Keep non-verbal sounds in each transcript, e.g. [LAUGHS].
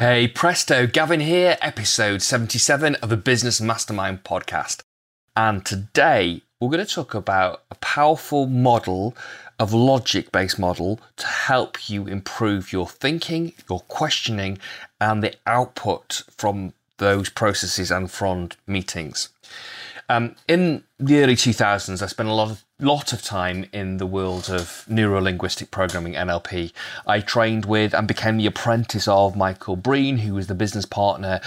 Hey, presto, Gavin here, episode 77 of the Business Mastermind podcast. And today we're going to talk about a powerful model of logic based model to help you improve your thinking, your questioning, and the output from those processes and from meetings. Um, in the early 2000s, I spent a lot of lot of time in the world of neuro-linguistic programming NLP. I trained with and became the apprentice of Michael Breen, who was the business partner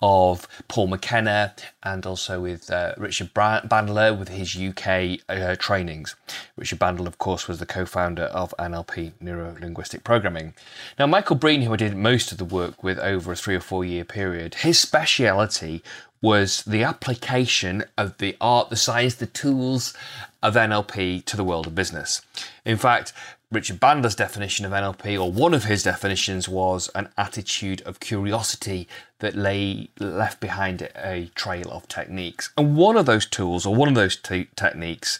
of Paul McKenna, and also with uh, Richard Bandler with his UK uh, trainings. Richard Bandler, of course, was the co-founder of NLP neuro-linguistic programming. Now, Michael Breen, who I did most of the work with over a three or four year period, his speciality was the application of the art, the science, the tools of NLP to the world of business. In fact, Richard Bandler's definition of NLP, or one of his definitions, was an attitude of curiosity that lay left behind a trail of techniques. And one of those tools, or one of those techniques,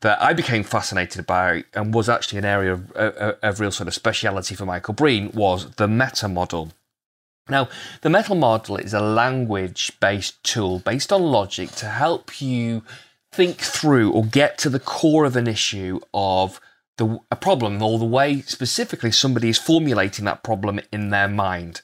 that I became fascinated by and was actually an area of, of, of real sort of speciality for Michael Breen, was the meta model. Now, the meta model is a language based tool based on logic to help you think through or get to the core of an issue of the, a problem or the way specifically somebody is formulating that problem in their mind.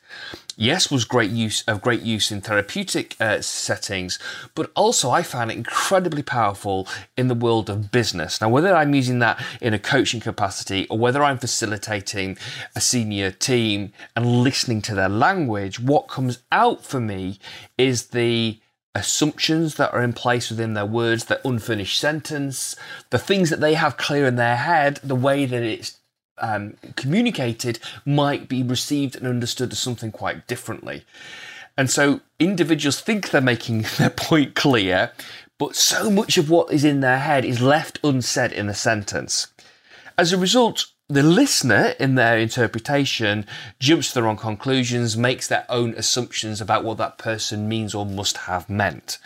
Yes, was great use of great use in therapeutic uh, settings, but also I found it incredibly powerful in the world of business. Now, whether I'm using that in a coaching capacity or whether I'm facilitating a senior team and listening to their language, what comes out for me is the assumptions that are in place within their words, the unfinished sentence, the things that they have clear in their head, the way that it's um, communicated might be received and understood as something quite differently. And so individuals think they're making [LAUGHS] their point clear, but so much of what is in their head is left unsaid in the sentence. As a result, the listener, in their interpretation, jumps to the wrong conclusions, makes their own assumptions about what that person means or must have meant.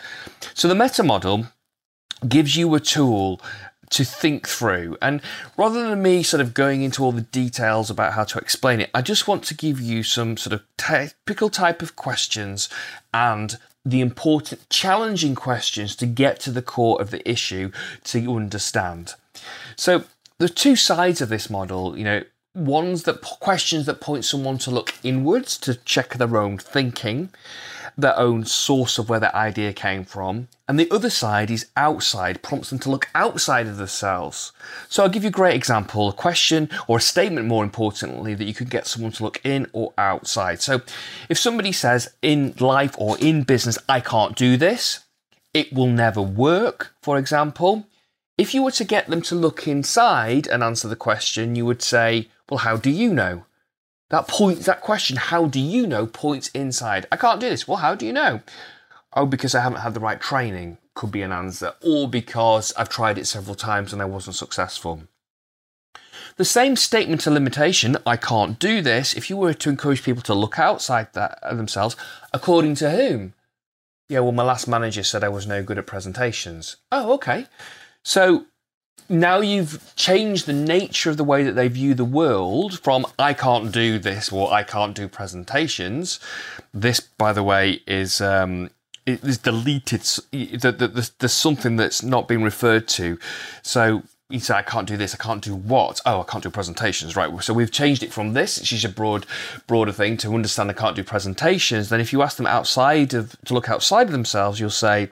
So the meta model gives you a tool to think through. And rather than me sort of going into all the details about how to explain it, I just want to give you some sort of typical type of questions and the important, challenging questions to get to the core of the issue to understand. So the two sides of this model, you know, ones that questions that point someone to look inwards to check their own thinking, their own source of where their idea came from, and the other side is outside, prompts them to look outside of themselves. So I'll give you a great example, a question or a statement more importantly that you could get someone to look in or outside. So if somebody says in life or in business, I can't do this, it will never work, for example, if you were to get them to look inside and answer the question, you would say, Well, how do you know? That point, that question, how do you know, points inside. I can't do this. Well, how do you know? Oh, because I haven't had the right training, could be an answer. Or because I've tried it several times and I wasn't successful. The same statement of limitation, I can't do this, if you were to encourage people to look outside that, uh, themselves, according to whom? Yeah, well, my last manager said I was no good at presentations. Oh, okay. So now you've changed the nature of the way that they view the world from I can't do this or I can't do presentations. This, by the way, is um, deleted. There's something that's not being referred to. So you say I can't do this. I can't do what? Oh, I can't do presentations. Right. So we've changed it from this, which is a broad, broader thing, to understand I can't do presentations. Then if you ask them outside of to look outside of themselves, you'll say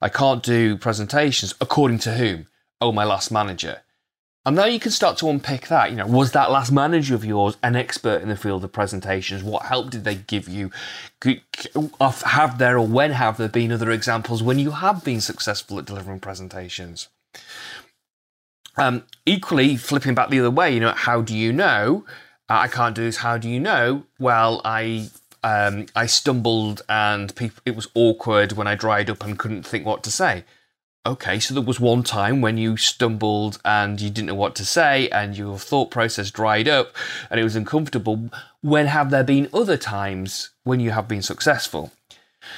I can't do presentations according to whom? Oh, my last manager. And now you can start to unpick that. You know, was that last manager of yours an expert in the field of presentations? What help did they give you? Have there or when have there been other examples when you have been successful at delivering presentations? Um, equally, flipping back the other way, you know, how do you know? Uh, I can't do this. How do you know? Well, I um, I stumbled and it was awkward when I dried up and couldn't think what to say. Okay, so there was one time when you stumbled and you didn't know what to say and your thought process dried up and it was uncomfortable. When have there been other times when you have been successful?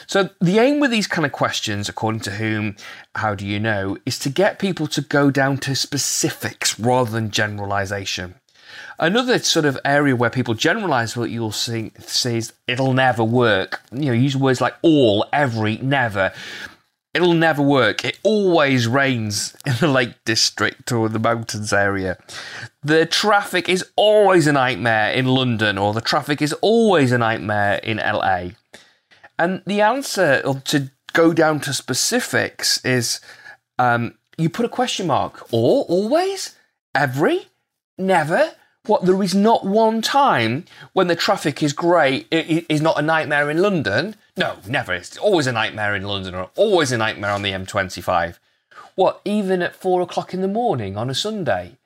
So, the aim with these kind of questions, according to whom, how do you know, is to get people to go down to specifics rather than generalization. Another sort of area where people generalize what you'll see, see is it'll never work. You know, use words like all, every, never. It'll never work. It always rains in the Lake District or the mountains area. The traffic is always a nightmare in London, or the traffic is always a nightmare in LA. And the answer to go down to specifics is um, you put a question mark. Or, always, every, never. What, there is not one time when the traffic is great, it is not a nightmare in London. No, never. It's always a nightmare in London or always a nightmare on the M25. What, even at four o'clock in the morning on a Sunday?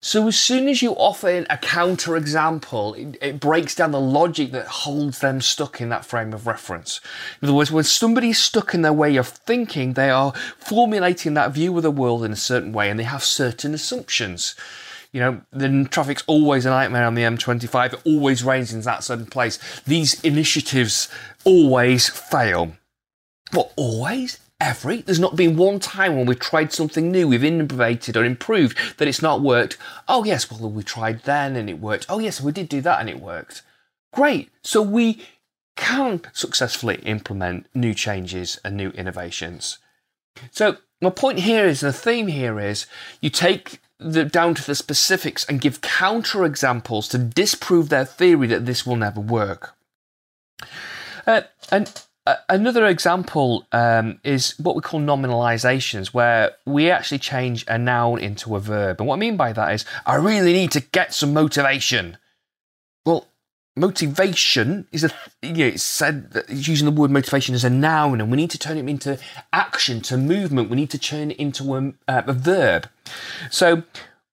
So as soon as you offer a counter example, it, it, breaks down the logic that holds them stuck in that frame of reference. In other words, when somebody's stuck in their way of thinking, they are formulating that view of the world in a certain way and they have certain assumptions. You know, the traffic's always a nightmare on the M25. It always rains in that certain place. These initiatives always fail. What, always? every. There's not been one time when we've tried something new, we've innovated or improved that it's not worked. Oh, yes, well, we tried then and it worked. Oh, yes, we did do that and it worked. Great. So we can successfully implement new changes and new innovations. So my point here is, the theme here is, you take the, down to the specifics and give counter examples to disprove their theory that this will never work. Uh, and another example um, is what we call nominalizations, where we actually change a noun into a verb. And what I mean by that is, I really need to get some motivation. Motivation is a you know, it's said that it's using the word motivation as a noun, and we need to turn it into action, to movement. We need to turn it into a, uh, a verb. So.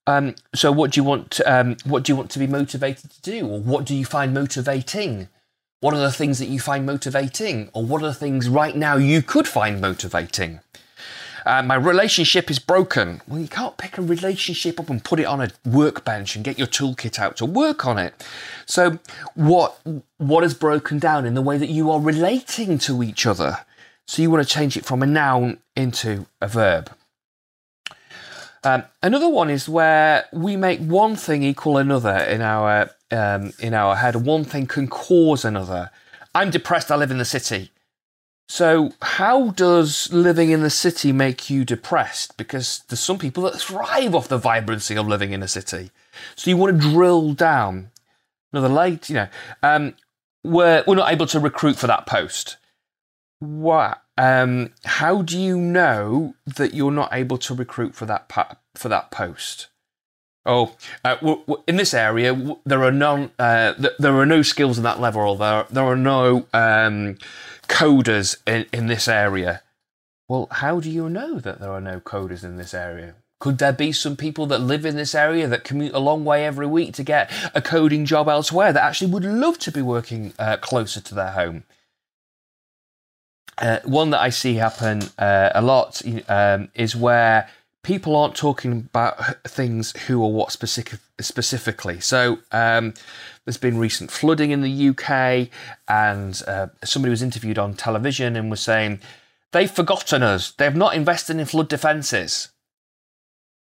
Um, so what do you want? Um, what do you want to be motivated to do, or what do you find motivating? What are the things that you find motivating? Or what are the things right now you could find motivating? Uh, my relationship is broken. Well, you can't pick a relationship up and put it on a workbench and get your toolkit out to work on it. So, what what is broken down in the way that you are relating to each other? So you want to change it from a noun into a verb. Um, another one is where we make one thing equal another in our um, in our head. One thing can cause another. I'm depressed. I live in the city. So, how does living in the city make you depressed? Because there's some people that thrive off the vibrancy of living in a city. So, you want to drill down. Another late, you know, um, we're, we're not able to recruit for that post. What? Um, how do you know that you're not able to recruit for that for that post? Oh, uh, w- w- in this area, w- there are no uh, th- there are no skills in that level, there there are no um, coders in, in this area. Well, how do you know that there are no coders in this area? Could there be some people that live in this area that commute a long way every week to get a coding job elsewhere that actually would love to be working uh, closer to their home? Uh, one that I see happen uh, a lot um, is where people aren't talking about things who or what specific, specifically. So um, there's been recent flooding in the UK, and uh, somebody was interviewed on television and was saying they've forgotten us. They've not invested in flood defences.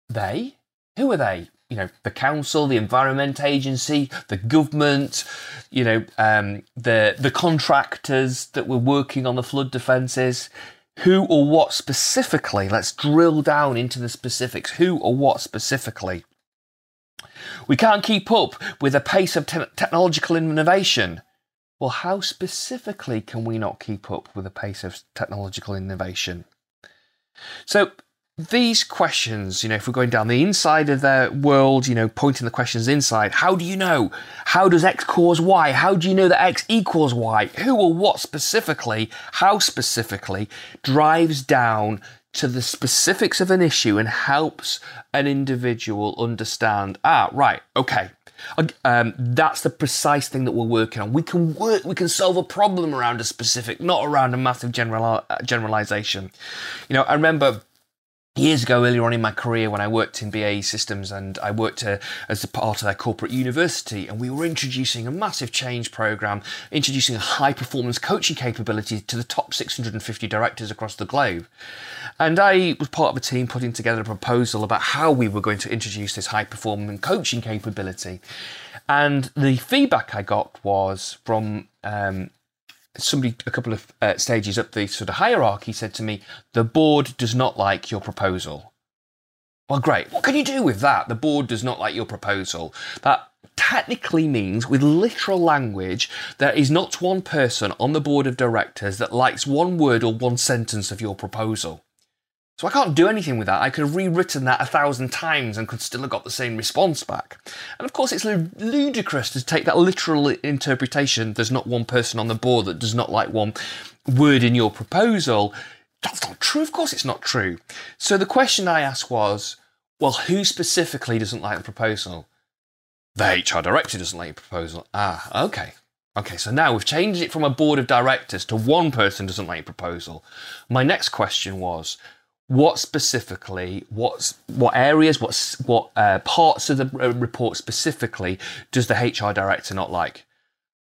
They? Who are they? you know the council, the environment agency, the government, you know um, the the contractors that were working on the flood defences. Who or what specifically? Let's drill down into the specifics. Who or what specifically? We can't keep up with the pace of te- technological innovation. Well, how specifically can we not keep up with the pace of technological innovation? So, these questions, you know, if we're going down the inside of their world, you know, pointing the questions inside, how do you know? How does X cause Y? How do you know that X equals Y? Who or what specifically, how specifically, drives down to the specifics of an issue and helps an individual understand, ah, right, okay. Um, that's the precise thing that we're working on. We can work, we can solve a problem around a specific, not around a massive general, generalization. You know, I remember years ago, earlier on in my career, when I worked in BAE Systems and I worked uh, as a part of their corporate university, and we were introducing a massive change program, introducing a high performance coaching capability to the top 650 directors across the globe. And I was part of a team putting together a proposal about how we were going to introduce this high performance coaching capability. And the feedback I got was from um, somebody a couple of uh, stages up the sort of hierarchy said to me, "The board does not like your proposal." Well, great. What can you do with that? The board does not like your proposal. That technically means, with literal language, there is not one person on the board of directors that likes one word or one sentence of your proposal. So I can't do anything with that. I could have rewritten that a thousand times and could still have got the same response back. And of course, it's ludicrous to take that literal interpretation. There's not one person on the board that does not like one word in your proposal. That's not true. Of course, it's not true. So the question I asked was, well, who specifically doesn't like the proposal? The HR director doesn't like your proposal. Ah, okay. Okay, so now we've changed it from a board of directors to one person doesn't like your proposal. My next question was, what specifically, what's what areas, what what uh, parts of the report specifically does the HR director not like?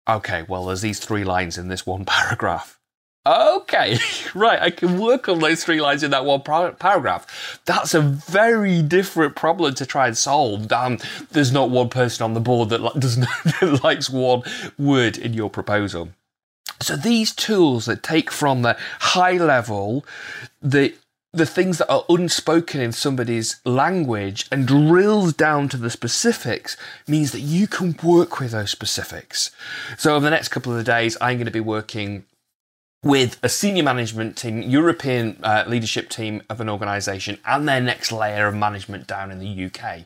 Okay, well, there's these three lines in this one [LAUGHS] paragraph. Okay, [LAUGHS] right, I can work on those three lines in that one par- paragraph. That's a very different problem to try and solve. Damn, there's not one person on the board that, li- [LAUGHS] doesn't, that likes one word in your proposal. So these tools that take from the high level, the the things that are unspoken in somebody's language and drills down to the specifics means that you can work with those specifics. So, over the next couple of days, I'm going to be working with a senior management team, European uh, leadership team of an organisation, and their next layer of management down in the UK.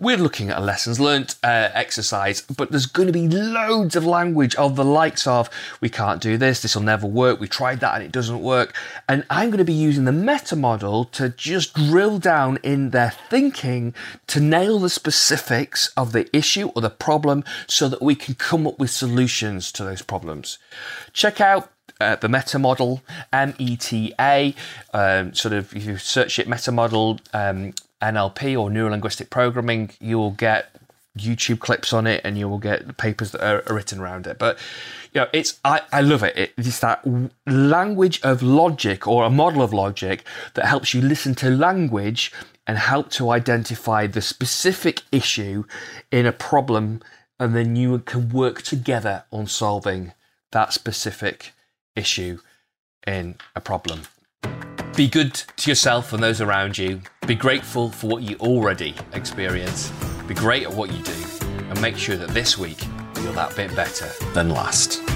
We're looking at a lessons learnt uh, exercise, but there's going to be loads of language of the likes of we can't do this, this will never work, we tried that and it doesn't work. And I'm going to be using the meta model to just drill down in their thinking to nail the specifics of the issue or the problem so that we can come up with solutions to those problems. Check out uh, the meta model, M E T A, um, sort of, if you search it, meta model um, NLP or neuro linguistic programming, you will get YouTube clips on it and you will get the papers that are, are written around it. But you know, it's I, I love it. It's that language of logic or a model of logic that helps you listen to language and help to identify the specific issue in a problem, and then you can work together on solving that specific issue in a problem. Be good to yourself and those around you. Be grateful for what you already experience. Be great at what you do. And make sure that this week you're that bit better than last.